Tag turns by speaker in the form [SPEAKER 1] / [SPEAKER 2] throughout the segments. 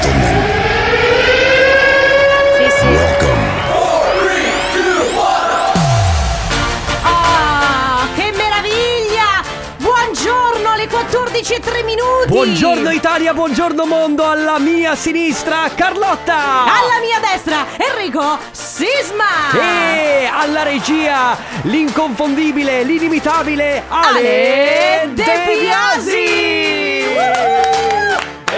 [SPEAKER 1] gentlemen,
[SPEAKER 2] Sì, sì.
[SPEAKER 1] welcome
[SPEAKER 2] Ah, che meraviglia! Buongiorno alle 14 e 3 minuti.
[SPEAKER 3] Buongiorno Italia, buongiorno mondo, alla mia sinistra Carlotta!
[SPEAKER 2] Alla mia destra Enrico Sisma.
[SPEAKER 3] E alla regia l'inconfondibile, l'inimitabile Ale,
[SPEAKER 2] Ale De
[SPEAKER 3] Biasi! E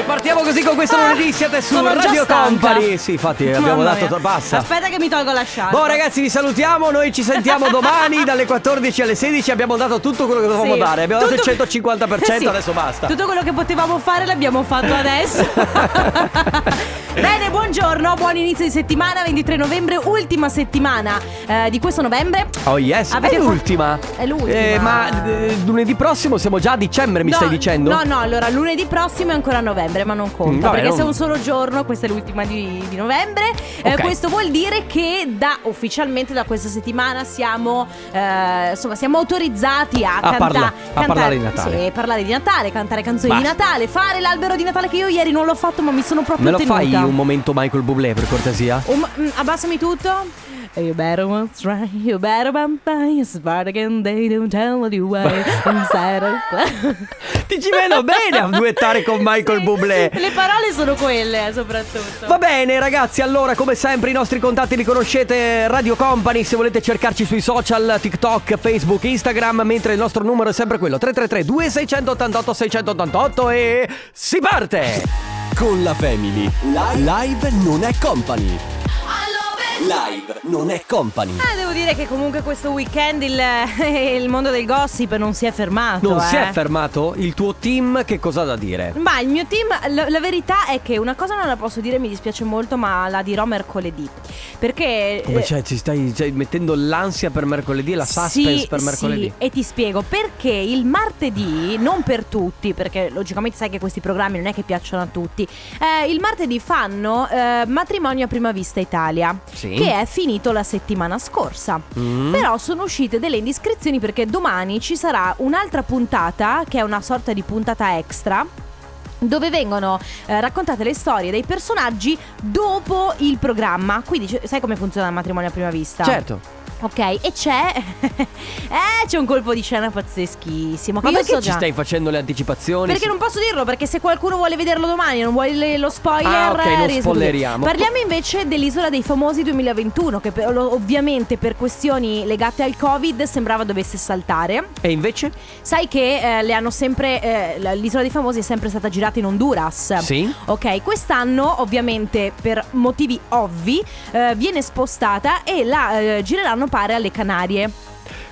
[SPEAKER 3] partiamo così con questo lunedì, siete su Radio
[SPEAKER 2] stanca.
[SPEAKER 3] Company. Sì, infatti abbiamo
[SPEAKER 2] Mamma
[SPEAKER 3] dato
[SPEAKER 2] mia.
[SPEAKER 3] basta.
[SPEAKER 2] Aspetta che mi tolgo la sciarpa.
[SPEAKER 3] Boh ragazzi vi salutiamo, noi ci sentiamo domani dalle 14 alle 16, abbiamo dato tutto quello che dovevamo
[SPEAKER 2] Sì.
[SPEAKER 3] dare, abbiamo dato il
[SPEAKER 2] Tutto-
[SPEAKER 3] 150%,
[SPEAKER 2] Sì.
[SPEAKER 3] adesso basta.
[SPEAKER 2] Tutto quello che potevamo fare l'abbiamo fatto adesso. Bene, buongiorno, buon inizio di settimana, 23 novembre, ultima settimana eh, di questo novembre.
[SPEAKER 3] Oh yes,
[SPEAKER 2] Avete
[SPEAKER 3] è l'ultima.
[SPEAKER 2] È l'ultima.
[SPEAKER 3] Eh, ma eh, lunedì prossimo siamo già a dicembre, mi
[SPEAKER 2] No,
[SPEAKER 3] stai dicendo?
[SPEAKER 2] No, no, allora lunedì prossimo è ancora novembre, ma non conta.
[SPEAKER 3] Mm, vabbè,
[SPEAKER 2] perché
[SPEAKER 3] non-
[SPEAKER 2] se è un solo giorno, questa è l'ultima di, di novembre. Eh,
[SPEAKER 3] Ok.
[SPEAKER 2] questo vuol dire che da ufficialmente da questa settimana siamo eh, insomma siamo autorizzati a,
[SPEAKER 3] A
[SPEAKER 2] canta-
[SPEAKER 3] parla- a
[SPEAKER 2] cantare
[SPEAKER 3] parlare di Natale.
[SPEAKER 2] Sì, parlare di Natale, cantare canzoni
[SPEAKER 3] Basta.
[SPEAKER 2] di Natale, fare l'albero di Natale che io ieri non l'ho fatto, ma mi sono proprio
[SPEAKER 3] Me lo
[SPEAKER 2] tenuta.
[SPEAKER 3] fai un momento Michael Bublé per cortesia?
[SPEAKER 2] Um, mm, abbassami tutto. You better want try, you better bump by, smart again, they don't tell you why. Inside of-
[SPEAKER 3] Ti ci vedo bene a duettare con Michael
[SPEAKER 2] Sì,
[SPEAKER 3] Bublé.
[SPEAKER 2] sì, Le parole sono quelle, eh, soprattutto.
[SPEAKER 3] Va bene ragazzi, allora come sempre i nostri contatti li conoscete Radio Company se volete cercarci sui social, TikTok, Facebook, Instagram, mentre il nostro numero è sempre quello 333 2688 688 e si parte!
[SPEAKER 4] Con la Family. Live non è company. Live non è company.
[SPEAKER 2] Ah, devo dire che comunque questo weekend il, il mondo del gossip non si è fermato.
[SPEAKER 3] Non
[SPEAKER 2] eh.
[SPEAKER 3] si è fermato? Il tuo team che cosa ha da dire?
[SPEAKER 2] Ma il mio team, la, la verità è che una cosa non la posso dire, mi dispiace molto, ma la dirò mercoledì. Perché.
[SPEAKER 3] Come
[SPEAKER 2] eh,
[SPEAKER 3] cioè, ci stai cioè, mettendo l'ansia per mercoledì e la suspense
[SPEAKER 2] Sì,
[SPEAKER 3] per mercoledì?
[SPEAKER 2] Sì, e ti spiego perché il martedì, non per tutti, perché logicamente sai che questi programmi non è che piacciono a tutti, eh, il martedì fanno eh, Matrimonio a prima vista Italia,
[SPEAKER 3] Sì.
[SPEAKER 2] Che è finito la settimana scorsa.
[SPEAKER 3] Mm.
[SPEAKER 2] Però sono uscite delle indiscrezioni perché domani ci sarà un'altra puntata, che è una sorta di puntata extra dove vengono eh, raccontate le storie dei personaggi dopo il programma. Quindi c- sai come funziona il matrimonio a prima vista?
[SPEAKER 3] Certo.
[SPEAKER 2] Ok, e c'è. eh, c'è un colpo di scena pazzeschissimo.
[SPEAKER 3] Ma perché
[SPEAKER 2] so
[SPEAKER 3] ci
[SPEAKER 2] già.
[SPEAKER 3] stai facendo le anticipazioni?
[SPEAKER 2] Perché non posso dirlo, perché se qualcuno vuole vederlo domani e non vuole le- lo spoiler.
[SPEAKER 3] Ah, ok, non spoileriamo.
[SPEAKER 2] Parliamo invece dell'Isola dei Famosi 2021, che per- ovviamente per questioni legate al Covid sembrava dovesse saltare.
[SPEAKER 3] E invece?
[SPEAKER 2] Sai che eh, le hanno sempre. eh, la- L'isola dei famosi è sempre stata girata in Honduras.
[SPEAKER 3] Sì.
[SPEAKER 2] Ok, quest'anno, ovviamente, per motivi ovvi, eh, viene spostata e la eh, gireranno pare alle Canarie.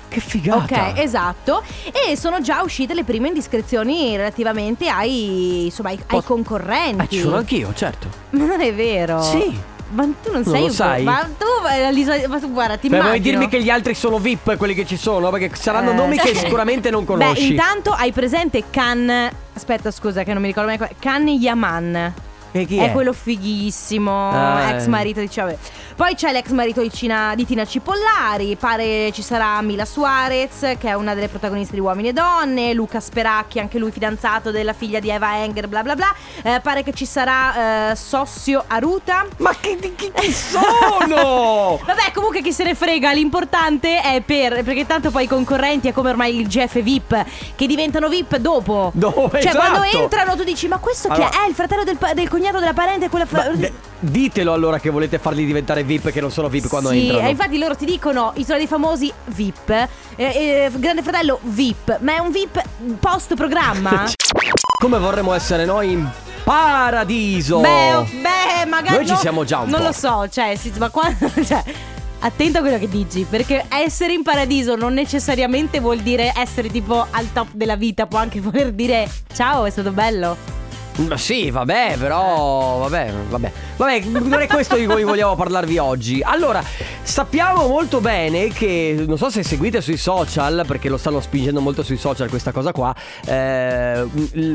[SPEAKER 3] Che figata.
[SPEAKER 2] Ok, esatto. E sono già uscite le prime indiscrezioni relativamente ai, insomma, ai, ai concorrenti.
[SPEAKER 3] Eh, ci sono anch'io, certo.
[SPEAKER 2] Ma non è vero.
[SPEAKER 3] Sì.
[SPEAKER 2] Ma tu non,
[SPEAKER 3] Non
[SPEAKER 2] sei
[SPEAKER 3] lo sai?
[SPEAKER 2] Ma tu eh, ma tu guarda, ti
[SPEAKER 3] Beh, vuoi
[SPEAKER 2] immagino.
[SPEAKER 3] dirmi che gli altri sono VIP, quelli che ci sono? Perché saranno
[SPEAKER 2] Eh,
[SPEAKER 3] nomi che sicuramente non
[SPEAKER 2] Beh,
[SPEAKER 3] conosci.
[SPEAKER 2] intanto hai presente Kan. Aspetta, scusa, che non mi ricordo mai. Kan Yaman.
[SPEAKER 3] E chi
[SPEAKER 2] È
[SPEAKER 3] è?
[SPEAKER 2] quello fighissimo,
[SPEAKER 3] Ah,
[SPEAKER 2] ex marito di vabbè. Poi c'è l'ex marito di, Cina- di Tina Cipollari, pare ci sarà Mila Suarez, che è una delle protagoniste di Uomini e Donne, Luca Speracchi, anche lui fidanzato della figlia di Eva Enger, bla bla bla. Eh, pare che ci sarà eh, Sossio Aruta.
[SPEAKER 3] Ma chi, chi- chi sono?
[SPEAKER 2] Vabbè, comunque chi se ne frega, l'importante è per. Perché tanto poi i concorrenti è come ormai il GF VIP, che diventano VIP dopo.
[SPEAKER 3] Dove?
[SPEAKER 2] Cioè, quando
[SPEAKER 3] Esatto.
[SPEAKER 2] entrano, tu dici: Ma questo
[SPEAKER 3] Allora-
[SPEAKER 2] che è? È il fratello del, del cognato della parente? Quella fa-
[SPEAKER 3] Ma ditelo allora che volete farli diventare VIP che non sono VIP quando
[SPEAKER 2] sì,
[SPEAKER 3] entrano.
[SPEAKER 2] e infatti loro ti dicono Isola dei famosi VIP, eh, eh, Grande Fratello VIP, ma è un VIP post programma?
[SPEAKER 3] Come vorremmo essere noi in paradiso?
[SPEAKER 2] beh, oh, beh, magari
[SPEAKER 3] Noi ci
[SPEAKER 2] no,
[SPEAKER 3] siamo già un
[SPEAKER 2] Non
[SPEAKER 3] po'.
[SPEAKER 2] lo so, cioè, sì, ma qua cioè, Attento a quello che dici, perché essere in paradiso non necessariamente vuol dire essere tipo al top della vita, può anche voler dire ciao, è stato bello.
[SPEAKER 3] Ma sì, vabbè, però vabbè, vabbè. Vabbè, non è questo di cui vogliamo parlarvi oggi. Allora, sappiamo molto bene che, non so se seguite sui social, perché lo stanno spingendo molto sui social questa cosa qua, eh,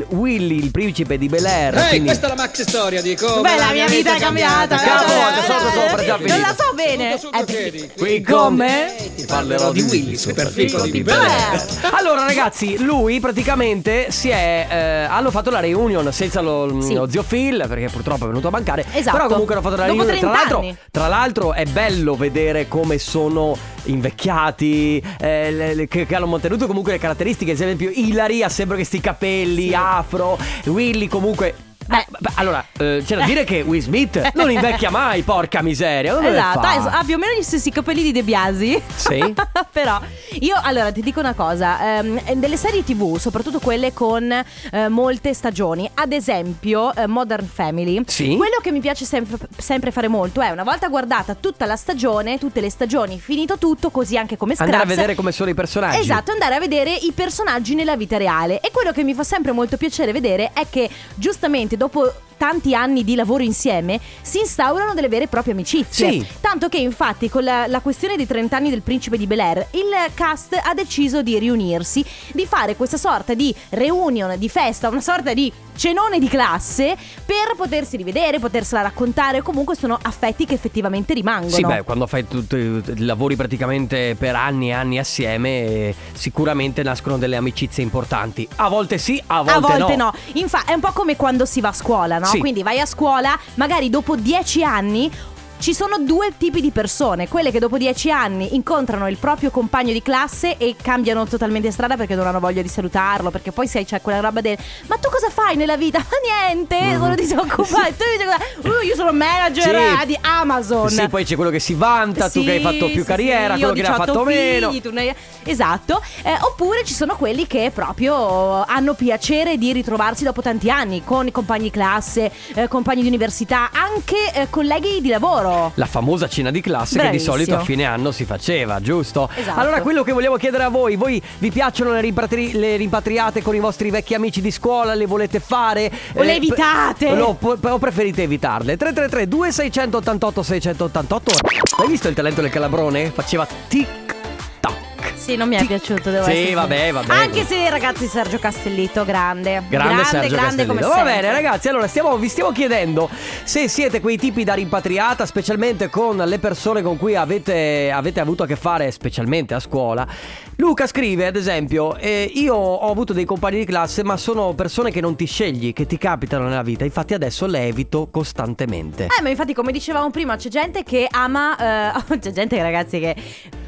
[SPEAKER 3] Willy, il principe di Bel Air.
[SPEAKER 1] Ehi,
[SPEAKER 3] quindi...
[SPEAKER 1] questa è la maxi storia di come
[SPEAKER 2] Beh, la mia vita è cambiata.
[SPEAKER 3] Capo,
[SPEAKER 2] Eh,
[SPEAKER 3] sotto,
[SPEAKER 2] eh,
[SPEAKER 3] sopra, già
[SPEAKER 2] Non la so bene.
[SPEAKER 1] Subito,
[SPEAKER 2] Eh,
[SPEAKER 1] chiedi.
[SPEAKER 3] Qui
[SPEAKER 2] Come?
[SPEAKER 1] Ti parlerò di Willy, super figo di Bel Air.
[SPEAKER 3] Allora ragazzi, lui praticamente si è eh, hanno fatto la reunion senza lo,
[SPEAKER 2] Sì.
[SPEAKER 3] lo zio Phil perché purtroppo è venuto a mancare.
[SPEAKER 2] Esatto.
[SPEAKER 3] Però comunque hanno fatto la reunion. Tra
[SPEAKER 2] 30
[SPEAKER 3] l'altro, tra l'altro è bello vedere come sono invecchiati, eh, le- le- che, che hanno mantenuto comunque le caratteristiche. Ad esempio, Hilary ha sempre questi capelli
[SPEAKER 2] Sì.
[SPEAKER 3] afro, Willy comunque.
[SPEAKER 2] Beh.
[SPEAKER 3] beh, allora, eh, c'è da dire che Will Smith non invecchia mai, porca miseria. Come
[SPEAKER 2] Esatto,
[SPEAKER 3] fa?
[SPEAKER 2] ha ha più o meno gli stessi capelli di De Biasi.
[SPEAKER 3] Sì.
[SPEAKER 2] Però io allora ti dico una cosa, ehm, delle serie TV, soprattutto quelle con eh, molte stagioni, ad esempio eh, Modern Family,
[SPEAKER 3] Sì.
[SPEAKER 2] quello che mi piace sempre, sempre fare molto è una volta guardata tutta la stagione, tutte le stagioni, finito tutto, così anche come Scraps.
[SPEAKER 3] Andare a vedere come sono i personaggi.
[SPEAKER 2] Esatto, andare a vedere i personaggi nella vita reale. E quello che mi fa sempre molto piacere vedere è che giustamente dopo tanti anni di lavoro insieme si instaurano delle vere e proprie amicizie.
[SPEAKER 3] Sì.
[SPEAKER 2] Tanto che infatti con la, la questione dei 30 anni del principe di Bel Air, il cast ha deciso di riunirsi, di fare questa sorta di reunion, di festa, una sorta di cenone di classe per potersi rivedere, potersela raccontare. Comunque sono affetti che effettivamente rimangono.
[SPEAKER 3] Sì, beh, quando fai tutti lavori praticamente per anni e anni assieme, eh, sicuramente nascono delle amicizie importanti. A volte sì, a volte,
[SPEAKER 2] A volte no. Infatti, è un po' come quando si va a scuola, no? Quindi vai a scuola, magari dopo dieci anni. Ci sono due tipi di persone, quelle che dopo dieci anni incontrano il proprio compagno di classe e cambiano totalmente strada perché non hanno voglia di salutarlo, perché poi sai c'è quella roba del ma tu cosa fai nella vita? Ma niente, sono disoccupato. Tu dici, "Uh, io sono manager
[SPEAKER 3] Mm. Sì.
[SPEAKER 2] eh, di Amazon.
[SPEAKER 3] Sì, poi c'è quello che si vanta, tu
[SPEAKER 2] Sì,
[SPEAKER 3] che hai fatto più
[SPEAKER 2] sì,
[SPEAKER 3] carriera,
[SPEAKER 2] sì,
[SPEAKER 3] quello che ne ha
[SPEAKER 2] 18
[SPEAKER 3] fatto
[SPEAKER 2] figli,
[SPEAKER 3] meno.
[SPEAKER 2] tu ne- Esatto. Eh, oppure ci sono quelli che proprio hanno piacere di ritrovarsi dopo tanti anni con i compagni di classe, eh, compagni di università, anche eh, colleghi di lavoro.
[SPEAKER 3] La famosa cena di classe che di
[SPEAKER 2] Bravissimo.
[SPEAKER 3] solito a fine anno si faceva, giusto?
[SPEAKER 2] Esatto.
[SPEAKER 3] Allora quello che vogliamo chiedere a voi, voi vi piacciono le, rimpatri- le rimpatriate con i vostri vecchi amici di scuola? Le volete fare?
[SPEAKER 2] O le
[SPEAKER 3] Eh,
[SPEAKER 2] evitate?
[SPEAKER 3] pe- no, po- o preferite evitarle? 333 2688 688 Hai visto il talento del calabrone? Faceva tic.
[SPEAKER 2] Sì, non mi è piaciuto, devo
[SPEAKER 3] Sì,
[SPEAKER 2] essere
[SPEAKER 3] vabbè,
[SPEAKER 2] sincera.
[SPEAKER 3] vabbè.
[SPEAKER 2] Anche se ragazzi Sergio Castellitto, grande.
[SPEAKER 3] Grande, Sergio
[SPEAKER 2] grande come
[SPEAKER 3] Castellitto. Va
[SPEAKER 2] sempre.
[SPEAKER 3] bene, ragazzi. Allora, stiamo- vi stiamo chiedendo se siete quei tipi da rimpatriata, specialmente con le persone con cui avete, avete avuto a che fare, specialmente a scuola. Luca scrive, ad esempio, eh, io ho avuto dei compagni di classe, ma sono persone che non ti scegli, che ti capitano nella vita. Infatti, adesso le evito costantemente.
[SPEAKER 2] Eh, ma infatti, come dicevamo prima, c'è gente che ama. eh, c'è gente, ragazzi, che.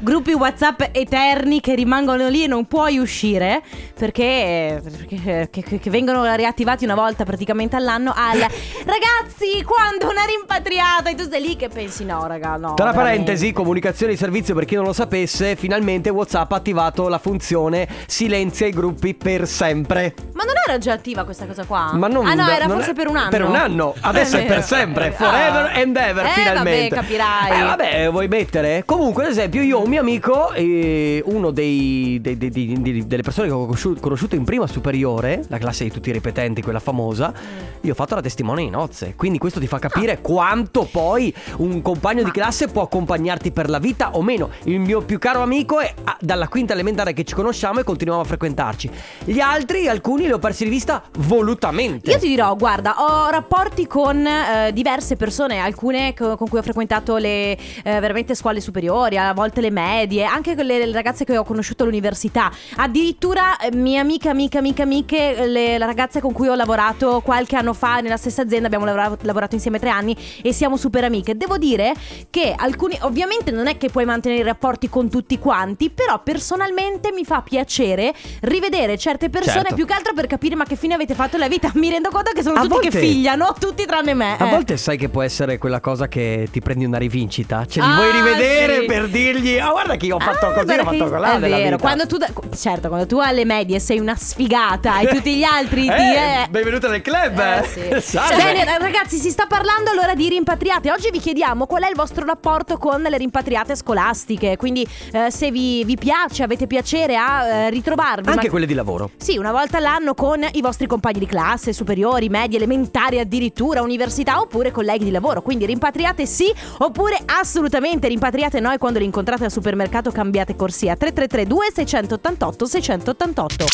[SPEAKER 2] Gruppi WhatsApp eterni che rimangono lì e non puoi uscire perché, perché- che, che- che vengono riattivati una volta praticamente all'anno. Al ragazzi, quando una rimpatriata e tu sei lì che pensi, no, raga, no.
[SPEAKER 3] Tra
[SPEAKER 2] veramente.
[SPEAKER 3] parentesi, comunicazione di servizio per chi non lo sapesse, finalmente WhatsApp ha attivato la funzione silenzia i gruppi per sempre.
[SPEAKER 2] Ma non era già attiva questa cosa qua?
[SPEAKER 3] Ma non
[SPEAKER 2] Ah, no, era forse
[SPEAKER 3] è-
[SPEAKER 2] per un anno.
[SPEAKER 3] Per un anno, adesso è,
[SPEAKER 2] vero.
[SPEAKER 3] per sempre, forever
[SPEAKER 2] Ah.
[SPEAKER 3] and ever
[SPEAKER 2] eh,
[SPEAKER 3] finalmente.
[SPEAKER 2] Vabbè, capirai.
[SPEAKER 3] Eh vabbè, vuoi mettere? Comunque, ad esempio, io ho un mio amico, eh, uno dei, dei- dei- delle persone che ho conosciuto, in prima superiore, la classe di tutti i ripetenti, quella famosa, io ho fatto la testimone di nozze. Quindi questo ti fa capire quanto poi un compagno di classe può accompagnarti per la vita o meno. Il mio più caro amico è ah, dalla quinta elementare che ci conosciamo e continuiamo a frequentarci. Gli altri, alcuni li ho persi di vista volutamente.
[SPEAKER 2] Io ti dirò, guarda, ho rapporti con eh, diverse persone, alcune co- con cui ho frequentato le eh, veramente scuole superiori, a volte le medie, anche con le, le ragazze che ho conosciuto all'università. Addirittura eh, mie amiche, amiche, amiche, amiche, le, le ragazze con cui ho lavorato qualche anno fa nella stessa azienda, abbiamo lavora- lavorato insieme tre anni e siamo super amiche. Devo dire che alcuni, ovviamente non è che puoi mantenere i rapporti con tutti quanti, però personalmente mi fa piacere rivedere certe persone
[SPEAKER 3] Certo.
[SPEAKER 2] più che altro per capire ma che fine avete fatto nella vita. Mi rendo conto che sono
[SPEAKER 3] A
[SPEAKER 2] tutti che
[SPEAKER 3] volte-
[SPEAKER 2] figliano, tutti tranne me.
[SPEAKER 3] A
[SPEAKER 2] eh.
[SPEAKER 3] volte sai che può essere quella cosa che ti prendi una rivincita. Li
[SPEAKER 2] Ah,
[SPEAKER 3] vuoi rivedere
[SPEAKER 2] sì.
[SPEAKER 3] per dirgli: Ah, guarda che io ho fatto
[SPEAKER 2] Ah,
[SPEAKER 3] così, ho fatto
[SPEAKER 2] che
[SPEAKER 3] là
[SPEAKER 2] È vero, quando tu, da- certo, quando tu alle medie sei una sfigata e tutti gli altri ti...
[SPEAKER 3] Eh, benvenuta nel club.
[SPEAKER 2] Eh, sì.
[SPEAKER 3] Salve.
[SPEAKER 2] Bene, ragazzi, si sta parlando allora di rimpatriate. Oggi vi chiediamo qual è il vostro rapporto con le rimpatriate scolastiche. Quindi, eh, se vi, vi piace, avete piacere a eh, ritrovarvi.
[SPEAKER 3] Anche
[SPEAKER 2] ma-
[SPEAKER 3] quelle di lavoro.
[SPEAKER 2] Sì, una volta all'anno con i vostri compagni di classe, superiori, medie, elementari, addirittura università, oppure colleghi di lavoro. Quindi rimpatriate sì, oppure assolutamente rimpatriate noi quando li incontrate al supermercato cambiate corsia 3332 688 688.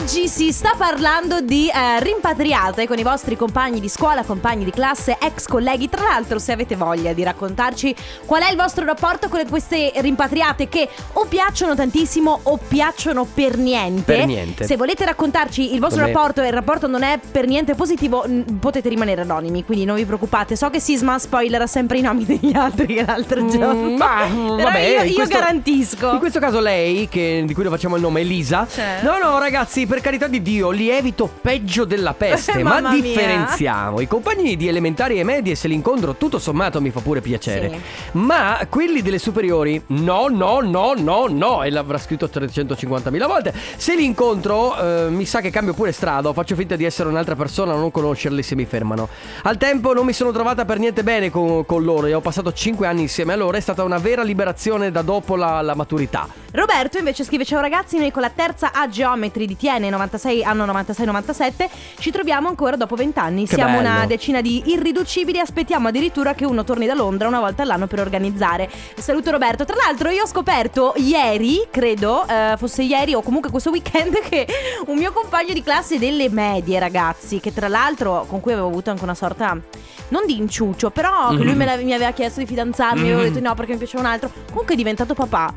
[SPEAKER 2] Oggi si sta parlando di eh, rimpatriate con i vostri compagni di scuola, compagni di classe, ex colleghi. Tra l'altro, se avete voglia di raccontarci qual è il vostro rapporto con queste rimpatriate che o piacciono tantissimo o piacciono per niente.
[SPEAKER 3] Per niente.
[SPEAKER 2] Se volete raccontarci il vostro
[SPEAKER 3] Come-
[SPEAKER 2] rapporto e il rapporto non è per niente positivo, n- potete rimanere anonimi, quindi non vi preoccupate. So che Sisma spoilerà sempre i nomi degli altri che l'altro giorno.
[SPEAKER 3] Mm, ma mm,
[SPEAKER 2] Però
[SPEAKER 3] vabbè,
[SPEAKER 2] io, io
[SPEAKER 3] questo-
[SPEAKER 2] garantisco.
[SPEAKER 3] In questo caso lei, che- di cui lo facciamo il nome, Elisa.
[SPEAKER 2] Certo.
[SPEAKER 3] No, no, ragazzi, per carità di Dio, lievito peggio della peste. ma
[SPEAKER 2] mia.
[SPEAKER 3] differenziamo. I compagni di elementari e medie, se li incontro, tutto sommato mi fa pure piacere.
[SPEAKER 2] Sì.
[SPEAKER 3] Ma quelli delle superiori, no, no, no, no, no. E l'avrà scritto 350.000 volte. Se li incontro, eh, mi sa che cambio pure strada. Faccio finta di essere un'altra persona, non conoscerli se mi fermano. Al tempo non mi sono trovata per niente bene con, con loro. E ho passato 5 anni insieme a loro. È stata una vera liberazione da dopo la, la maturità.
[SPEAKER 2] Roberto invece scrive Ciao ragazzi, noi con la terza A Geometri di TN 96, anno 96-97 ci troviamo ancora dopo 20 anni.
[SPEAKER 3] Che
[SPEAKER 2] Siamo
[SPEAKER 3] bello.
[SPEAKER 2] una decina di irriducibili, aspettiamo addirittura che uno torni da Londra una volta all'anno per organizzare. Saluto Roberto. Tra l'altro io ho scoperto ieri, credo, eh, fosse ieri o comunque questo weekend che un mio compagno di classe delle medie ragazzi, che tra l'altro con cui avevo avuto anche una sorta non di inciucio, però che lui me la- mi aveva chiesto di fidanzarmi, io
[SPEAKER 3] Mhm.
[SPEAKER 2] avevo detto no perché mi piaceva un altro. Comunque è diventato papà.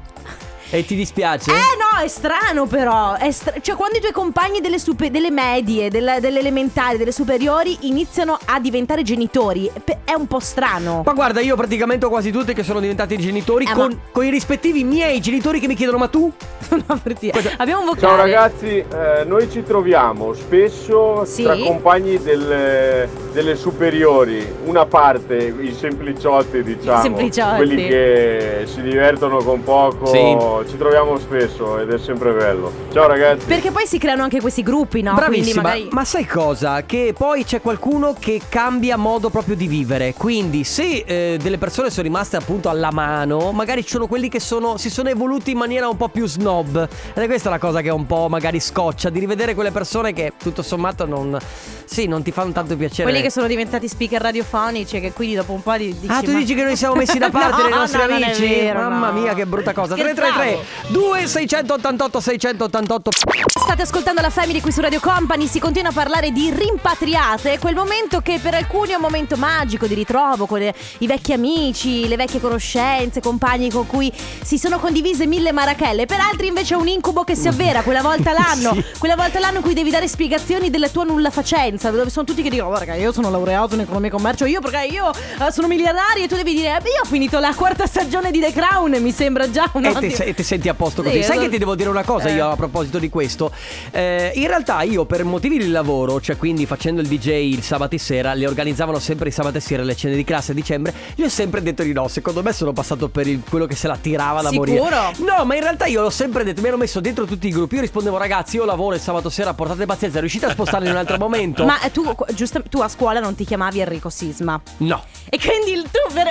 [SPEAKER 3] E ti dispiace?
[SPEAKER 2] Eh no, è strano però. È stra- cioè, quando i tuoi compagni delle, super- delle medie, della- delle elementari, delle superiori iniziano a diventare genitori, pe- è un po' strano.
[SPEAKER 3] Ma guarda, io praticamente ho quasi tutti che sono diventati genitori
[SPEAKER 2] Eh,
[SPEAKER 3] con,
[SPEAKER 2] ma-
[SPEAKER 3] con i rispettivi miei genitori che mi chiedono: Ma tu?
[SPEAKER 2] No, per dire. Abbiamo un vocale.
[SPEAKER 5] Ciao ragazzi, eh, noi ci troviamo spesso
[SPEAKER 2] Sì?
[SPEAKER 5] tra compagni delle, delle superiori, una parte, i sempliciotti diciamo,
[SPEAKER 2] I sempliciotti.
[SPEAKER 5] quelli che si divertono con poco,
[SPEAKER 3] Sì.
[SPEAKER 5] Ci troviamo spesso ed è sempre bello. Ciao ragazzi.
[SPEAKER 2] Perché poi si creano anche questi gruppi, no?
[SPEAKER 3] Bravissima,
[SPEAKER 2] magari.
[SPEAKER 3] ma sai cosa? Che poi c'è qualcuno che cambia modo proprio di vivere. Quindi, se eh, delle persone sono rimaste appunto alla mano, magari ci sono quelli che sono, si sono evoluti in maniera un po' più snob. Ed è questa la cosa che un po' magari scoccia, di rivedere quelle persone che tutto sommato non. Sì, non ti fanno tanto piacere.
[SPEAKER 2] Quelli che sono diventati speaker radiofonici e che quindi dopo un po' di dici,
[SPEAKER 3] Ah, tu
[SPEAKER 2] ma-
[SPEAKER 3] dici che noi siamo messi da parte
[SPEAKER 2] No,
[SPEAKER 3] dei nostri
[SPEAKER 2] no, non è
[SPEAKER 3] amici?
[SPEAKER 2] vero,
[SPEAKER 3] Mamma
[SPEAKER 2] no.
[SPEAKER 3] mia, che brutta cosa.
[SPEAKER 2] Scherzavo.
[SPEAKER 3] 333 2688 688
[SPEAKER 2] State ascoltando la Family qui su Radio Company, si continua a parlare di rimpatriate, quel momento che per alcuni è un momento magico di ritrovo con le- i vecchi amici, le vecchie conoscenze, compagni con cui si sono condivise mille marachelle, per altri invece è un incubo che si avvera quella volta l'anno,
[SPEAKER 3] Sì.
[SPEAKER 2] quella volta l'anno in cui devi dare spiegazioni della tua nulla facenza, dove sono tutti che dicono guarda io sono laureato in economia e commercio, io perché io eh, sono miliardario e tu devi dire "Eh, io ho finito la quarta stagione di The Crown mi sembra già un
[SPEAKER 3] E te, e te senti a posto
[SPEAKER 2] Sì,
[SPEAKER 3] così. Sai
[SPEAKER 2] lo-
[SPEAKER 3] che ti devo dire una cosa
[SPEAKER 2] Eh.
[SPEAKER 3] io a proposito di questo? Eh, in realtà io per motivi di lavoro, cioè quindi facendo il DJ il sabato sera, le organizzavano sempre i sabati sera le cene di classe a dicembre, io ho sempre detto di no. Secondo me sono passato per il- quello che se la tirava da morire.
[SPEAKER 2] Sicuro?
[SPEAKER 3] No, ma in realtà io l'ho sempre detto, mi ero messo dentro tutti i gruppi. Io rispondevo ragazzi, io lavoro il sabato sera, portate pazienza, riuscite a spostarli in un altro momento?
[SPEAKER 2] Ma eh, tu, giusto, tu a scuola non ti chiamavi Enrico Sisma.
[SPEAKER 3] No.
[SPEAKER 2] E quindi il- tu per-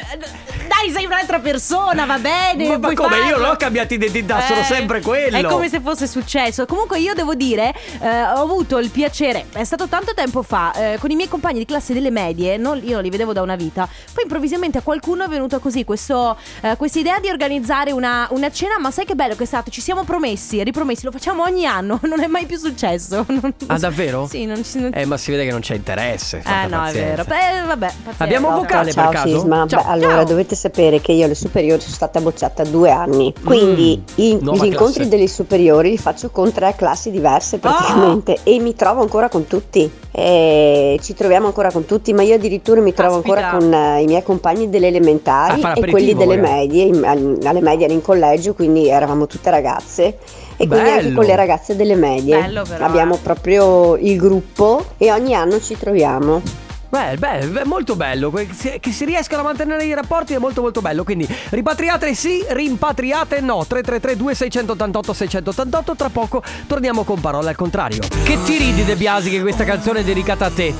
[SPEAKER 2] Dai, sei un'altra persona, va bene.
[SPEAKER 3] Ma, ma come? Io
[SPEAKER 2] farlo.
[SPEAKER 3] non ho cambiato identità, sono
[SPEAKER 2] Eh,
[SPEAKER 3] sempre quello.
[SPEAKER 2] È come se fosse successo. Comunque io devo dire, eh, ho avuto il piacere, è stato tanto tempo fa, eh, con i miei compagni di classe delle medie, non- io non li vedevo da una vita, poi improvvisamente a qualcuno è venuta così questo, eh, questa idea di organizzare una, una cena, ma sai che bello che è stato? Ci siamo promessi ripromessi, lo facciamo ogni anno, non è mai più successo. Non-
[SPEAKER 3] Ah, davvero?
[SPEAKER 2] Sì, non ci... non-
[SPEAKER 3] Eh, ma si vede che non c'è interesse.
[SPEAKER 2] Eh no, è
[SPEAKER 3] pazienza.
[SPEAKER 2] vero. Beh, vabbè, pazienza.
[SPEAKER 3] Abbiamo un vocale
[SPEAKER 6] Ciao
[SPEAKER 3] per caso?
[SPEAKER 6] Sisma,
[SPEAKER 2] Ciao.
[SPEAKER 6] Beh, allora dovete sapere che io alle superiori sono stata bocciata due anni, quindi
[SPEAKER 3] Mm,
[SPEAKER 6] i-
[SPEAKER 3] nuova
[SPEAKER 6] gli incontri
[SPEAKER 3] classe.
[SPEAKER 6] delle superiori li faccio con tre classi diverse praticamente
[SPEAKER 3] Ah!
[SPEAKER 6] e mi trovo ancora con tutti, e ci troviamo ancora con tutti, ma io addirittura mi trovo
[SPEAKER 2] Caspita.
[SPEAKER 6] ancora con eh, i miei compagni delle
[SPEAKER 3] Ah,
[SPEAKER 6] elementari e quelli delle
[SPEAKER 3] magari.
[SPEAKER 6] medie, in- al- alle medie ero in collegio, quindi eravamo tutte ragazze. E quindi anche
[SPEAKER 3] Bello.
[SPEAKER 6] con le ragazze delle medie
[SPEAKER 2] Bello però,
[SPEAKER 6] abbiamo
[SPEAKER 2] eh.
[SPEAKER 6] proprio il gruppo e ogni anno ci troviamo.
[SPEAKER 3] Beh, beh, beh, molto bello. Que- se- Che si riescano a mantenere i rapporti è molto molto bello. Quindi ripatriate sì, rimpatriate no. 333 2688 688 Tra poco torniamo con parole al contrario. Che ti ridi De Biasi che questa canzone è dedicata a te?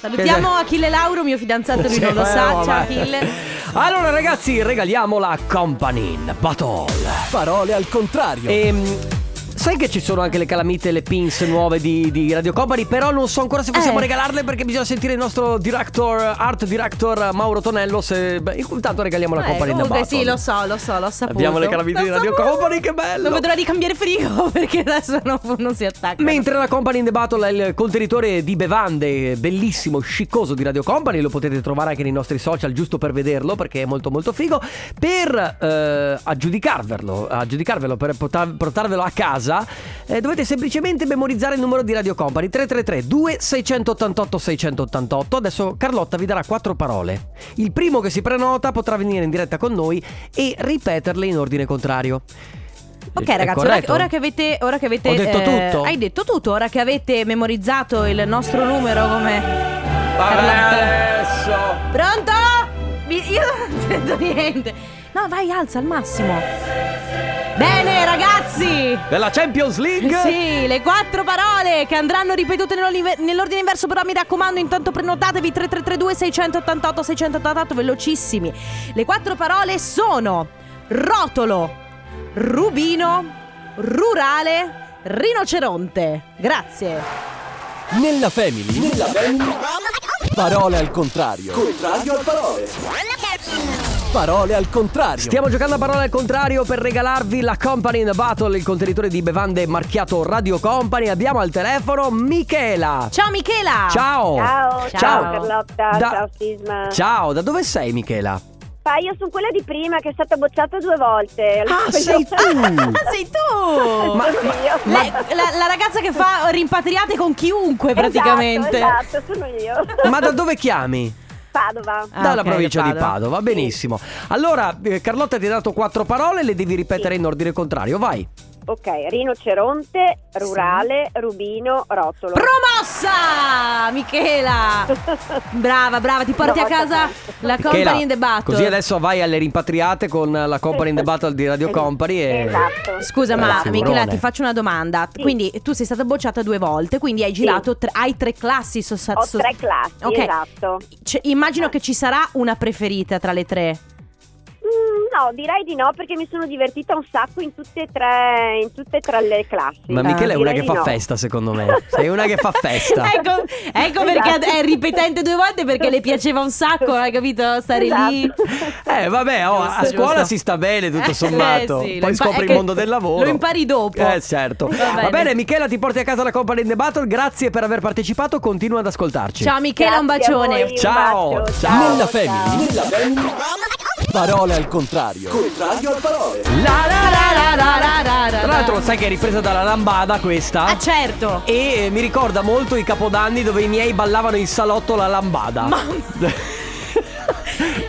[SPEAKER 2] Salutiamo Achille Lauro, mio fidanzato, lui non lo sa. Ciao. Achille.
[SPEAKER 3] Allora ragazzi, regaliamo la Company in Battle.
[SPEAKER 4] Parole al contrario.
[SPEAKER 3] Ehm, sai che ci sono anche le calamite, le pins nuove di, di Radio Company, però non so ancora se possiamo
[SPEAKER 2] Eh.
[SPEAKER 3] regalarle perché bisogna sentire il nostro director, art director Mauro Tonello. Se, beh, intanto regaliamo la
[SPEAKER 2] Eh,
[SPEAKER 3] Company in
[SPEAKER 2] comunque
[SPEAKER 3] Battle.
[SPEAKER 2] sì, lo so, lo so, l'ho saputo.
[SPEAKER 3] Abbiamo le calamite di Radio
[SPEAKER 2] saputo.
[SPEAKER 3] Company, che bello!
[SPEAKER 2] Non vedrò di cambiare frigo perché adesso non, non si attacca.
[SPEAKER 3] Mentre la Company in the Battle è il contenitore di bevande bellissimo, sciccoso di Radio Company, lo potete trovare anche nei nostri social giusto per vederlo perché è molto molto figo. Per eh, aggiudicarvelo, aggiudicarvelo, per portar- portarvelo a casa, eh, dovete semplicemente memorizzare il numero di Radio Company 333 2688 688. Adesso Carlotta vi darà quattro parole. Il primo che si prenota potrà venire in diretta con noi e ripeterle in ordine contrario.
[SPEAKER 2] Ok ragazzi, ora, ora che avete, ora che avete
[SPEAKER 3] Ho detto
[SPEAKER 2] eh,
[SPEAKER 3] tutto?
[SPEAKER 2] Hai detto tutto, ora che avete memorizzato il nostro numero come
[SPEAKER 3] Adesso
[SPEAKER 2] Pronto? Io non sento niente. No, vai, alza al massimo. Bene, ragazzi.
[SPEAKER 3] della Champions League.
[SPEAKER 2] Sì, le quattro parole che andranno ripetute nell'ordine inverso, però mi raccomando, intanto prenotatevi 3332 688 688 velocissimi. Le quattro parole sono rotolo, rubino, rurale, rinoceronte. Grazie.
[SPEAKER 4] Nella family. Nella family. Parole al contrario. Contrario al parole. Parole al contrario.
[SPEAKER 3] Stiamo giocando a parole al contrario per regalarvi la Company in the Battle, il contenitore di bevande marchiato Radio Company. Abbiamo al telefono Michela.
[SPEAKER 2] Ciao Michela.
[SPEAKER 3] Ciao.
[SPEAKER 7] Ciao,
[SPEAKER 2] Ciao.
[SPEAKER 7] ciao, Carlotta,
[SPEAKER 3] Da-
[SPEAKER 7] ciao Sisma.
[SPEAKER 3] Ciao, da dove sei Michela?
[SPEAKER 7] Ah, io sono quella di prima che è stata bocciata due volte.
[SPEAKER 3] Ah, sei tu.
[SPEAKER 2] Ah, sei tu.
[SPEAKER 7] Ma io.
[SPEAKER 2] Le- la, la ragazza che fa rimpatriate con chiunque praticamente.
[SPEAKER 7] Esatto, esatto, sono io.
[SPEAKER 3] Ma da dove chiami?
[SPEAKER 7] Padova.
[SPEAKER 2] Ah,
[SPEAKER 3] Dalla
[SPEAKER 2] ok,
[SPEAKER 3] provincia
[SPEAKER 2] da
[SPEAKER 3] di
[SPEAKER 2] Padova.
[SPEAKER 3] Padova, benissimo. Allora, eh, Carlotta ti ha dato quattro parole, le devi ripetere in ordine contrario, vai.
[SPEAKER 7] Ok, rinoceronte, rurale, rubino, rotolo.
[SPEAKER 2] Promossa! Michela! Brava, brava, ti porti
[SPEAKER 7] No,
[SPEAKER 2] a casa
[SPEAKER 7] tanto.
[SPEAKER 2] la
[SPEAKER 3] Michela,
[SPEAKER 2] Company in the Battle.
[SPEAKER 3] Così adesso vai alle rimpatriate con la Company in the Battle di Radio Company e...
[SPEAKER 7] Esatto.
[SPEAKER 2] Scusa, ma
[SPEAKER 3] figurone.
[SPEAKER 2] Michela, ti faccio una domanda.
[SPEAKER 7] Sì.
[SPEAKER 2] Quindi tu sei stata bocciata due volte, quindi hai girato, tre- hai tre classi. so-
[SPEAKER 7] Ho tre classi,
[SPEAKER 2] Ok.
[SPEAKER 7] esatto.
[SPEAKER 2] Cioè, immagino che ci sarà una preferita tra le tre.
[SPEAKER 7] Mm, no, direi di no perché mi sono divertita un sacco in tutte e tre, in tutte e tre le classi.
[SPEAKER 3] Ma Michela è una che fa
[SPEAKER 7] no.
[SPEAKER 3] festa, secondo me. Sei una che fa festa.
[SPEAKER 2] Ecco, ecco perché
[SPEAKER 7] Esatto.
[SPEAKER 2] è ripetente due volte perché le piaceva un sacco, hai capito? Stare lì.
[SPEAKER 7] Esatto.
[SPEAKER 3] Eh, vabbè, oh, a scuola si sta bene, tutto
[SPEAKER 2] Eh,
[SPEAKER 3] sommato.
[SPEAKER 2] sì, lo
[SPEAKER 3] Poi
[SPEAKER 2] impa-
[SPEAKER 3] scopri il mondo del lavoro.
[SPEAKER 2] lo impari dopo.
[SPEAKER 3] Eh, certo.
[SPEAKER 2] Va
[SPEAKER 3] Va bene.
[SPEAKER 2] bene.
[SPEAKER 3] Michela, ti porti a casa la Company in the Battle. Grazie per aver partecipato. Continua ad ascoltarci.
[SPEAKER 2] Ciao Michela, un
[SPEAKER 7] Grazie
[SPEAKER 2] bacione.
[SPEAKER 7] voi, un
[SPEAKER 3] Ciao.
[SPEAKER 7] bacio,
[SPEAKER 3] Ciao.
[SPEAKER 4] Nella
[SPEAKER 7] ciao.
[SPEAKER 4] family. Nella family. Parole al contrario. Contrario al parole.
[SPEAKER 3] La, la, la, la, la, la, la.
[SPEAKER 2] Tra
[SPEAKER 3] Tra l'altro, sai che è ripresa dalla lambada questa?
[SPEAKER 2] Ah, certo.
[SPEAKER 3] E eh, mi ricorda molto i capodanni dove i miei ballavano in salotto la lambada.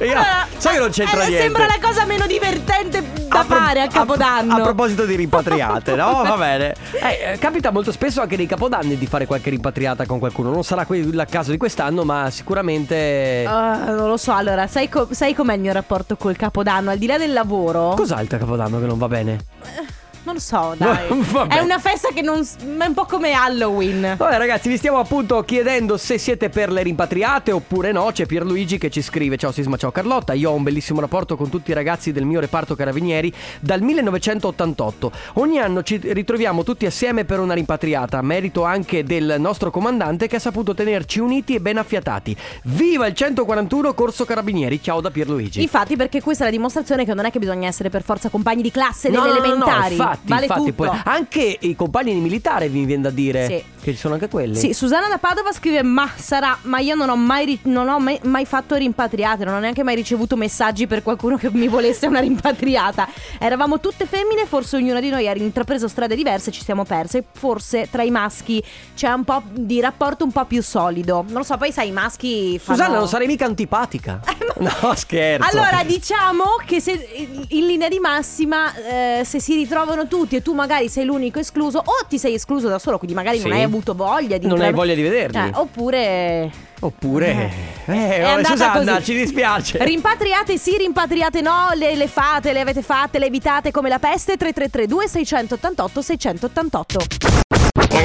[SPEAKER 3] Io-
[SPEAKER 2] Allora,
[SPEAKER 3] sai che non c'entra
[SPEAKER 2] eh,
[SPEAKER 3] niente.
[SPEAKER 2] Sembra la cosa meno divertente da
[SPEAKER 3] pro-
[SPEAKER 2] fare a Capodanno.
[SPEAKER 3] A, proposito di rimpatriate, no? Va bene. Eh, eh, capita molto spesso anche nei capodanni di fare qualche rimpatriata con qualcuno. Non sarà il caso di quest'anno, ma sicuramente.
[SPEAKER 2] Ah, non lo so, allora, sai, co- sai com'è il mio rapporto col Capodanno? Al di là del lavoro,
[SPEAKER 3] Cos'ha il tuo capodanno che non va bene?
[SPEAKER 2] Non lo so, dai. È una festa che non. è un po' come Halloween.
[SPEAKER 3] Vabbè ragazzi, vi stiamo appunto chiedendo se siete per le rimpatriate oppure no. C'è Pierluigi che ci scrive: Ciao Sisma, ciao Carlotta. Io ho un bellissimo rapporto con tutti i ragazzi del mio reparto carabinieri dal 1988. Ogni anno ci ritroviamo tutti assieme per una rimpatriata. Merito anche del nostro comandante che ha saputo tenerci uniti e ben affiatati. Viva il 141 Corso Carabinieri. Ciao da Pierluigi.
[SPEAKER 2] Infatti, perché questa è la dimostrazione che non è che bisogna essere per forza compagni di classe
[SPEAKER 3] No,
[SPEAKER 2] delle
[SPEAKER 3] no, no, no,
[SPEAKER 2] elementari.
[SPEAKER 3] Infatti,
[SPEAKER 2] vale
[SPEAKER 3] infatti, poi anche i compagni di militare mi viene da dire
[SPEAKER 2] Sì.
[SPEAKER 3] Che ci sono anche quelli.
[SPEAKER 2] Sì, Susanna da Padova scrive: Ma sarà, ma io non ho mai, ri- non ho mai, mai fatto rimpatriate, non ho neanche mai ricevuto messaggi per qualcuno che mi volesse una rimpatriata. Eravamo tutte femmine, forse ognuna di noi ha intrapreso strade diverse, ci siamo perse. Forse tra i maschi c'è un po' di rapporto un po' più solido. Non lo so, poi sai, i maschi fanno.
[SPEAKER 3] Susanna, non sarei mica antipatica. no, scherzo.
[SPEAKER 2] Allora, diciamo che se in linea di massima, eh, se si ritrovano tutti e tu magari sei l'unico escluso o ti sei escluso da solo, quindi magari non
[SPEAKER 3] Sì.
[SPEAKER 2] hai avuto voglia di
[SPEAKER 3] Non hai voglia di vederli.
[SPEAKER 2] Cioè, oppure
[SPEAKER 3] Oppure... Eh,
[SPEAKER 2] andata
[SPEAKER 3] Susanna,
[SPEAKER 2] così.
[SPEAKER 3] ci dispiace.
[SPEAKER 2] Rimpatriate sì, rimpatriate no, le, le fate, le avete fatte, le evitate come la peste 3332 688 688.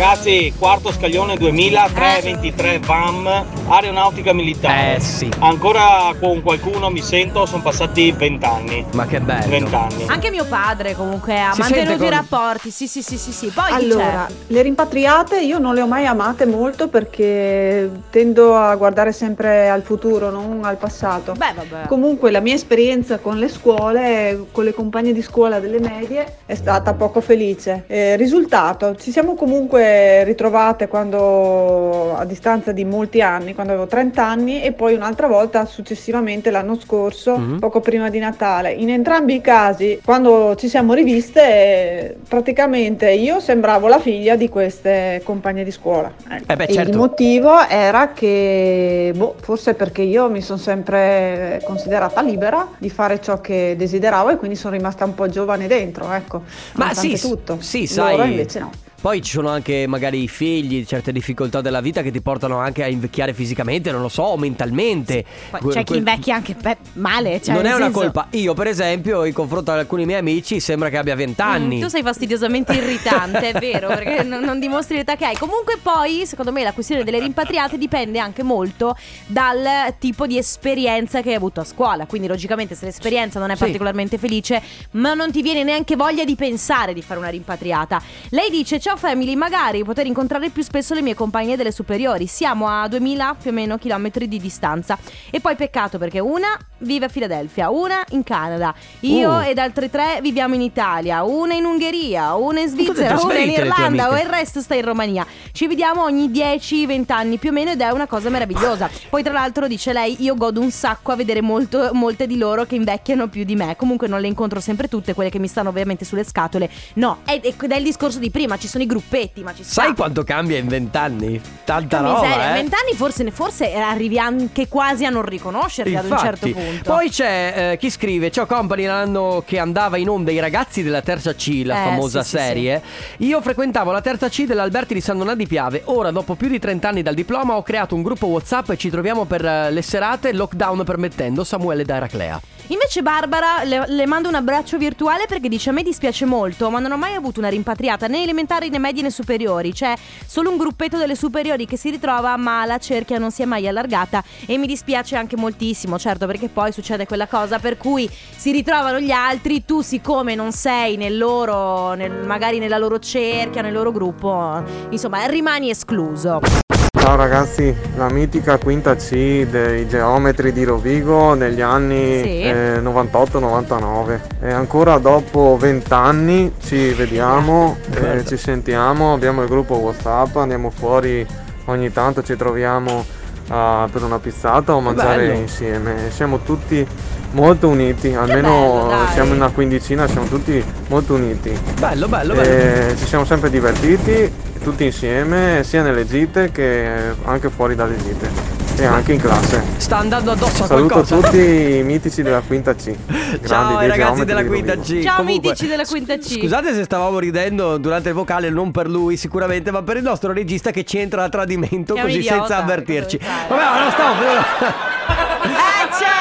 [SPEAKER 8] Ragazzi, quarto scaglione 2000, 323 VAM, aeronautica militare.
[SPEAKER 3] Eh sì.
[SPEAKER 8] Ancora con qualcuno mi sento, sono passati 20 anni.
[SPEAKER 3] Ma che bello.
[SPEAKER 8] 20 anni.
[SPEAKER 2] Anche mio padre comunque ha
[SPEAKER 3] Si
[SPEAKER 2] mantenuto
[SPEAKER 3] sente
[SPEAKER 2] i
[SPEAKER 3] con-
[SPEAKER 2] rapporti, sì sì sì sì sì. Poi
[SPEAKER 9] Allora, le rimpatriate io non le ho mai amate molto perché tendo a guardare sempre al futuro, non al passato.
[SPEAKER 2] Beh vabbè.
[SPEAKER 9] Comunque la mia esperienza con le scuole, con le compagne di scuola delle medie è stata poco felice. Eh, risultato, ci siamo comunque ritrovate quando a distanza di molti anni, quando avevo 30 anni e poi un'altra volta successivamente l'anno scorso,
[SPEAKER 3] Mhm.
[SPEAKER 9] poco prima di Natale. In entrambi i casi, quando ci siamo riviste, eh, praticamente io sembravo la figlia di queste compagne di scuola. Ecco.
[SPEAKER 3] Eh beh, certo.
[SPEAKER 9] Il motivo era che, boh, forse perché io mi sono sempre considerata libera di fare ciò che desideravo e quindi sono rimasta un po' giovane dentro, ecco.
[SPEAKER 3] Ma sì,
[SPEAKER 9] tutto.
[SPEAKER 3] sì,
[SPEAKER 9] Loro
[SPEAKER 3] sai.
[SPEAKER 9] invece no.
[SPEAKER 3] Poi ci sono anche magari i figli, certe difficoltà della vita che ti portano anche a invecchiare fisicamente, non lo so, o mentalmente.
[SPEAKER 2] Poi
[SPEAKER 3] Que-
[SPEAKER 2] c'è chi invecchia anche pe- male. Cioè,
[SPEAKER 3] non è una
[SPEAKER 2] senso-
[SPEAKER 3] colpa. Io, per esempio, in confronto ad alcuni miei amici, sembra che abbia 20 anni.
[SPEAKER 2] Mm, tu sei fastidiosamente irritante, è vero, perché non, non dimostri l'età che hai. Comunque poi, secondo me, la questione delle rimpatriate dipende anche molto dal tipo di esperienza che hai avuto a scuola. Quindi, logicamente, se l'esperienza non è
[SPEAKER 3] Sì.
[SPEAKER 2] particolarmente felice, ma non ti viene neanche voglia di pensare di fare una rimpatriata. Lei dice: Ciao family, magari poter incontrare più spesso le mie compagne delle superiori. Siamo a 2000 più o meno chilometri di distanza. E poi peccato perché una vive a Filadelfia, una in Canada. Io
[SPEAKER 3] Uh.
[SPEAKER 2] ed altre tre viviamo in Italia, una in Ungheria, una in Svizzera, una in Irlanda o il resto sta in Romania. Ci vediamo ogni 10-20 anni più o meno ed è una cosa meravigliosa. Poi tra l'altro dice lei, io godo un sacco a vedere molto- molte di loro che invecchiano più di me. Comunque non le incontro sempre tutte, quelle che mi stanno ovviamente sulle scatole. No, è, è, è il discorso di prima, ci sono i gruppetti, ma ci sta.
[SPEAKER 3] Sai quanto cambia in 20 anni? Tanta
[SPEAKER 2] Che
[SPEAKER 3] roba,
[SPEAKER 2] miseria,
[SPEAKER 3] eh.
[SPEAKER 2] vent'anni forse, forse arrivi anche quasi a non riconoscerli ad un certo
[SPEAKER 3] Infatti.
[SPEAKER 2] punto.
[SPEAKER 3] Poi c'è eh, chi scrive: Ciao company, l'anno che andava in onda i ragazzi della terza C, la
[SPEAKER 2] Eh,
[SPEAKER 3] famosa
[SPEAKER 2] sì, sì,
[SPEAKER 3] serie. Io frequentavo la terza C dell'Alberti di San Donà di Piave. Ora, dopo più di 30 anni dal diploma, ho creato un gruppo WhatsApp e ci troviamo per eh, le serate, lockdown permettendo. Samuele da Eraclea.
[SPEAKER 2] Invece Barbara le, le mando un abbraccio virtuale perché dice a me dispiace molto ma non ho mai avuto una rimpatriata né elementari né medie né superiori. C'è solo un gruppetto delle superiori che si ritrova ma la cerchia non si è mai allargata E mi dispiace anche moltissimo certo perché poi succede quella cosa per cui si ritrovano gli altri Tu siccome non sei nel loro, nel- magari nella loro cerchia, nel loro gruppo Insomma rimani escluso
[SPEAKER 10] Ciao ragazzi, la mitica quinta C dei geometri di Rovigo negli anni
[SPEAKER 2] Sì.
[SPEAKER 10] eh, 98-99 e ancora dopo 20 anni ci vediamo, eh,
[SPEAKER 3] Guarda.
[SPEAKER 10] ci sentiamo, abbiamo il gruppo Whatsapp, andiamo fuori ogni tanto, ci troviamo ah, per una pizzata o mangiare
[SPEAKER 3] bello.
[SPEAKER 10] insieme, siamo tutti molto uniti, almeno
[SPEAKER 2] bello,
[SPEAKER 10] siamo una quindicina, siamo tutti molto uniti.
[SPEAKER 3] Bello, bello, bello.
[SPEAKER 10] Eh, ci siamo sempre divertiti tutti insieme, sia nelle gite che anche fuori dalle gite e anche in classe.
[SPEAKER 3] Sta andando addosso a
[SPEAKER 10] Saluto
[SPEAKER 3] qualcosa.
[SPEAKER 10] tutti i mitici della quinta C.
[SPEAKER 3] Ciao ragazzi della quinta. C.
[SPEAKER 2] Ciao
[SPEAKER 3] Comunque,
[SPEAKER 2] mitici della quinta C
[SPEAKER 3] Scusate se stavamo ridendo durante il vocale, non per lui sicuramente, ma per il nostro regista che ci entra a tradimento così
[SPEAKER 2] idiota,
[SPEAKER 3] senza avvertirci. Vabbè, non stavo.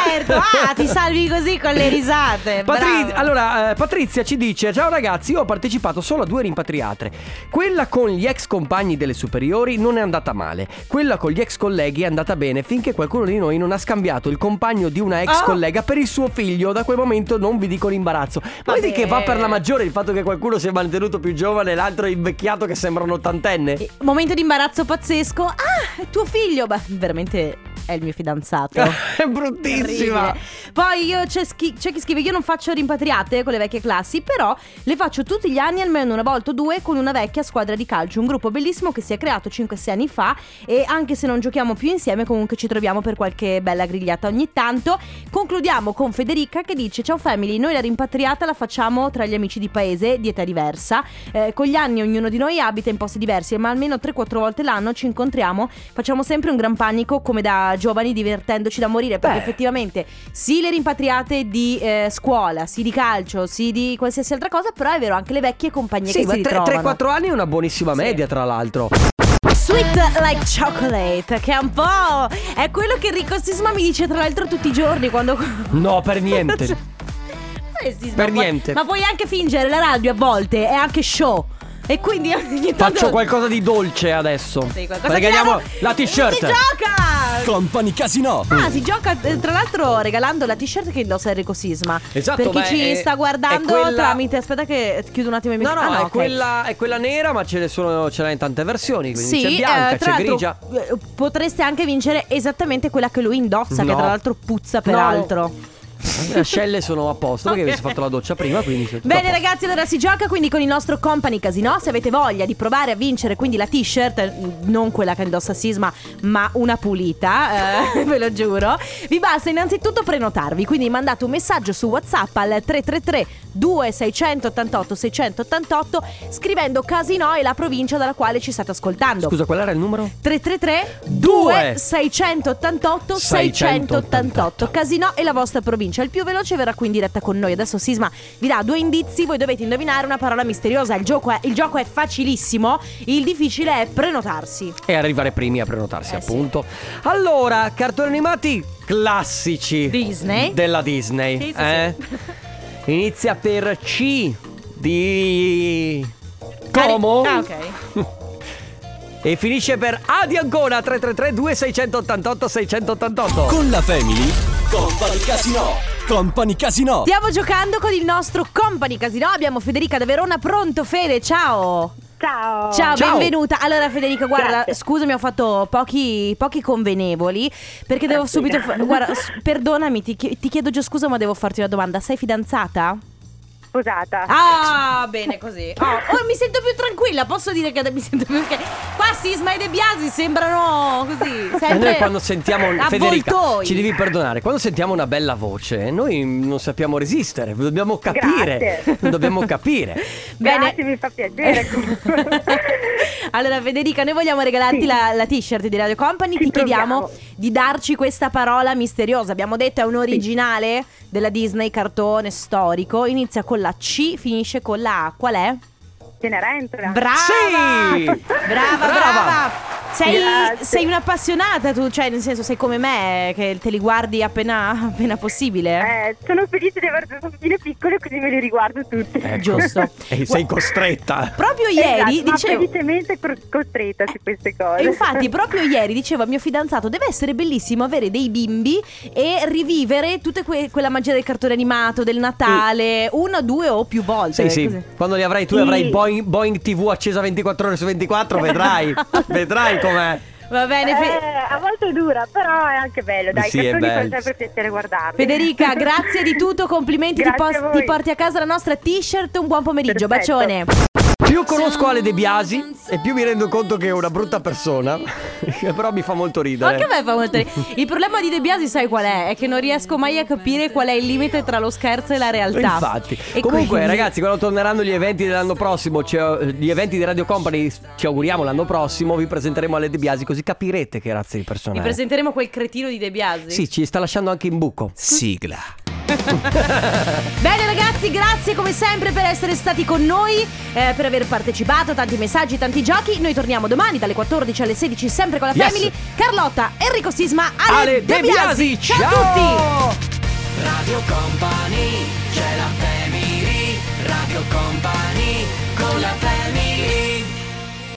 [SPEAKER 2] Certo, ah ti salvi così con le risate
[SPEAKER 3] Patri- allora, eh, Patrizia ci dice: Ciao ragazzi, io ho partecipato solo a due rimpatriate. Quella con gli ex compagni delle superiori non è andata male. Quella con gli ex colleghi è andata bene finché qualcuno di noi non ha scambiato il compagno di una ex
[SPEAKER 2] Ah.
[SPEAKER 3] collega per il suo figlio. Da quel momento non vi dico l'imbarazzo. Ma vedi che va per la maggiore il fatto che qualcuno si è mantenuto più giovane e l'altro è invecchiato che sembra un ottantenne?
[SPEAKER 2] Eh, Momento di imbarazzo pazzesco. Ah, è tuo figlio. Beh, veramente è il mio fidanzato.
[SPEAKER 3] è bruttissima.
[SPEAKER 2] Terribile. Poi io c'è, schi- c'è chi scrive: Io non faccio rimpatriate con le vecchie classi, però le faccio tutti gli anni, almeno una volta o due, con una vecchia squadra di calcio. Un gruppo bellissimo che si è creato 5-6 anni fa. E anche se non giochiamo più insieme, comunque ci troviamo per qualche bella grigliata ogni tanto. Concludiamo con Federica che dice: Ciao family, noi la rimpatriata la facciamo tra gli amici di paese di età diversa. Eh, con gli anni ognuno di noi abita in posti diversi, ma almeno 3-4 volte l'anno ci incontriamo. Facciamo sempre un gran panico come da da giovani divertendoci da morire perché
[SPEAKER 3] Beh.
[SPEAKER 2] effettivamente sì le rimpatriate di eh, scuola, sì di calcio, sì di qualsiasi altra cosa, però è vero anche le vecchie compagnie
[SPEAKER 3] Sì,
[SPEAKER 2] che si
[SPEAKER 3] tre-
[SPEAKER 2] ritrovano.
[SPEAKER 3] 3-4 anni è una buonissima
[SPEAKER 2] Sì.
[SPEAKER 3] media, tra l'altro.
[SPEAKER 2] Sweet like chocolate, che è un po'. È quello che Enrico Sisma mi dice tra l'altro tutti i giorni quando.
[SPEAKER 3] No, per niente.
[SPEAKER 2] Sisma,
[SPEAKER 3] Per niente.
[SPEAKER 2] Ma puoi anche fingere la radio a volte, è anche show. E quindi ogni tanto.
[SPEAKER 3] Faccio qualcosa di dolce adesso.
[SPEAKER 2] Sì, qualcosa di
[SPEAKER 3] Regaliamo la t-shirt.
[SPEAKER 2] Si gioca!
[SPEAKER 4] Company Casino.
[SPEAKER 2] Ah, si gioca eh, tra l'altro regalando la t-shirt che indossa Enrico Sisma.
[SPEAKER 3] Esatto,
[SPEAKER 2] Per chi
[SPEAKER 3] beh,
[SPEAKER 2] ci
[SPEAKER 3] è-
[SPEAKER 2] sta guardando
[SPEAKER 3] quella-
[SPEAKER 2] tramite. Aspetta, che chiudo un attimo i
[SPEAKER 3] No,
[SPEAKER 2] mic-
[SPEAKER 3] no,
[SPEAKER 2] ah,
[SPEAKER 3] è,
[SPEAKER 2] ok.
[SPEAKER 3] quella, è quella nera, ma ce ne sono, ce n'è in tante versioni. Quindi
[SPEAKER 2] Sì,
[SPEAKER 3] c'è bianca,
[SPEAKER 2] eh, tra
[SPEAKER 3] c'è
[SPEAKER 2] l'altro,
[SPEAKER 3] grigia.
[SPEAKER 2] eh, Potreste anche vincere esattamente quella che lui indossa, che
[SPEAKER 3] No.
[SPEAKER 2] tra l'altro puzza
[SPEAKER 3] No,
[SPEAKER 2] peraltro.
[SPEAKER 3] Le ascelle sono a posto perché avessi fatto la doccia prima, quindi tutto a
[SPEAKER 2] Bene
[SPEAKER 3] posto.
[SPEAKER 2] ragazzi, allora si gioca quindi con il nostro Company Casino. Se avete voglia di provare a vincere quindi la t-shirt, non quella che indossa Sisma, ma una pulita, eh, ve lo giuro. Vi basta innanzitutto prenotarvi, quindi mandate un messaggio su WhatsApp al 333 2688 688 scrivendo Casino e la provincia dalla quale ci state ascoltando.
[SPEAKER 3] Scusa, qual era il numero?
[SPEAKER 2] 333
[SPEAKER 3] Due.
[SPEAKER 2] 2688 688 Casino e la vostra provincia Il più veloce verrà qui in diretta con noi Adesso Sisma vi dà due indizi Voi dovete indovinare una parola misteriosa Il gioco è, il gioco è facilissimo Il difficile è prenotarsi
[SPEAKER 3] E arrivare primi a prenotarsi,
[SPEAKER 2] Eh, sì.
[SPEAKER 3] appunto. Allora, cartoni animati classici
[SPEAKER 2] Disney.
[SPEAKER 3] della Disney.
[SPEAKER 2] Sì, sì,
[SPEAKER 3] eh? Inizia per C di Como
[SPEAKER 2] Ah ok
[SPEAKER 3] e finisce per A di Ancona 333 2688 688.
[SPEAKER 4] Con la Family. Company Casino. Company Casino.
[SPEAKER 2] Stiamo giocando con il nostro Company Casino Abbiamo Federica da Verona Pronto Fede, ciao
[SPEAKER 7] Ciao.
[SPEAKER 2] Ciao,
[SPEAKER 3] Ciao.
[SPEAKER 2] benvenuta. Allora, Federica, guarda,
[SPEAKER 7] Grazie.
[SPEAKER 2] scusami, ho fatto pochi, pochi convenevoli. Perché devo subito. fa- guarda, s- perdonami, ti, chi- ti chiedo già scusa, ma devo farti una domanda. Sei fidanzata?
[SPEAKER 7] Sposata.
[SPEAKER 2] Ah, bene così. Oh, oh, mi sento più tranquilla. Posso dire che mi sento più. Che... Qua Sisma e De Biasi sembrano così.
[SPEAKER 3] E
[SPEAKER 2] Sempre
[SPEAKER 3] noi quando sentiamo Federica, ci devi perdonare, quando sentiamo una bella voce, noi non sappiamo resistere, dobbiamo capire,
[SPEAKER 7] Grazie.
[SPEAKER 3] dobbiamo capire.
[SPEAKER 2] Bene.
[SPEAKER 7] Grazie, mi fa piacere.
[SPEAKER 2] allora, Federica, noi vogliamo regalarti
[SPEAKER 7] Sì.
[SPEAKER 2] la, la t-shirt di Radio Company.
[SPEAKER 7] Ci
[SPEAKER 2] Ti chiediamo
[SPEAKER 7] proviamo.
[SPEAKER 2] Di darci questa parola misteriosa. Abbiamo detto è un originale della Disney cartone storico. Inizia con la C, finisce con la A. Qual è?
[SPEAKER 7] Cenerentola.
[SPEAKER 2] Brava!
[SPEAKER 3] Sì!
[SPEAKER 2] Brava,
[SPEAKER 3] Brava!
[SPEAKER 2] brava! Sei, sei un'appassionata tu, cioè nel senso sei come me che te li guardi appena, appena possibile.
[SPEAKER 7] Eh, sono felice di avere due bambine piccole così me li riguardo tutti.
[SPEAKER 3] Ecco.
[SPEAKER 2] Giusto.
[SPEAKER 3] E sei costretta.
[SPEAKER 2] Proprio ieri
[SPEAKER 7] Esatto, ma
[SPEAKER 2] dicevo
[SPEAKER 7] felicemente cro- costretta su queste cose.
[SPEAKER 2] E infatti, proprio ieri dicevo al mio fidanzato: deve essere bellissimo avere dei bimbi e rivivere tutta que- quella magia del cartone animato, del Natale, una, due o più volte.
[SPEAKER 3] Sì, sì.
[SPEAKER 2] così.
[SPEAKER 3] Quando li avrai tu
[SPEAKER 7] Sì.
[SPEAKER 3] avrai Boeing, Boeing TV accesa 24 ore su 24, vedrai. vedrai com'è.
[SPEAKER 2] Va bene,
[SPEAKER 7] Eh, a volte dura, però è anche bello, dai,
[SPEAKER 3] Sì,
[SPEAKER 7] i cartoni fa sempre piacere guardarli.
[SPEAKER 2] Federica, grazie di tutto, complimenti, ti,
[SPEAKER 7] Grazie a
[SPEAKER 2] pos-
[SPEAKER 7] voi.
[SPEAKER 2] ti porti a casa la nostra t-shirt, un buon pomeriggio,
[SPEAKER 7] Perfetto.
[SPEAKER 2] bacione.
[SPEAKER 3] Più conosco Ale De Biasi e più mi rendo conto che è una brutta persona. Però mi fa molto ridere.
[SPEAKER 2] Anche a me fa molto ridere. Il problema di De Biasi sai qual è? È che non riesco mai a capire qual è il limite tra lo scherzo e la realtà.
[SPEAKER 3] Infatti,
[SPEAKER 2] E
[SPEAKER 3] comunque,
[SPEAKER 2] quindi-
[SPEAKER 3] ragazzi, quando torneranno gli eventi dell'anno prossimo, cioè, gli eventi di Radio Company, ci auguriamo l'anno prossimo, vi presenteremo Ale De Biasi, così capirete che razza di persona
[SPEAKER 2] Vi
[SPEAKER 3] è.
[SPEAKER 2] presenteremo quel cretino di De Biasi.
[SPEAKER 3] Sì, ci sta lasciando anche in buco.
[SPEAKER 4] Sigla.
[SPEAKER 2] Bene ragazzi, grazie come sempre per essere stati con noi, eh, per aver partecipato, tanti messaggi, tanti giochi. Noi torniamo domani dalle 14 alle 16 sempre con la
[SPEAKER 3] Yes.
[SPEAKER 2] Family. Carlotta, Enrico Sisma, Ale,
[SPEAKER 3] Ale
[SPEAKER 2] De
[SPEAKER 3] De Biasi,
[SPEAKER 2] Ciao, a
[SPEAKER 3] ciao!
[SPEAKER 2] tutti!
[SPEAKER 1] Radio Company, c'è la family, Radio Company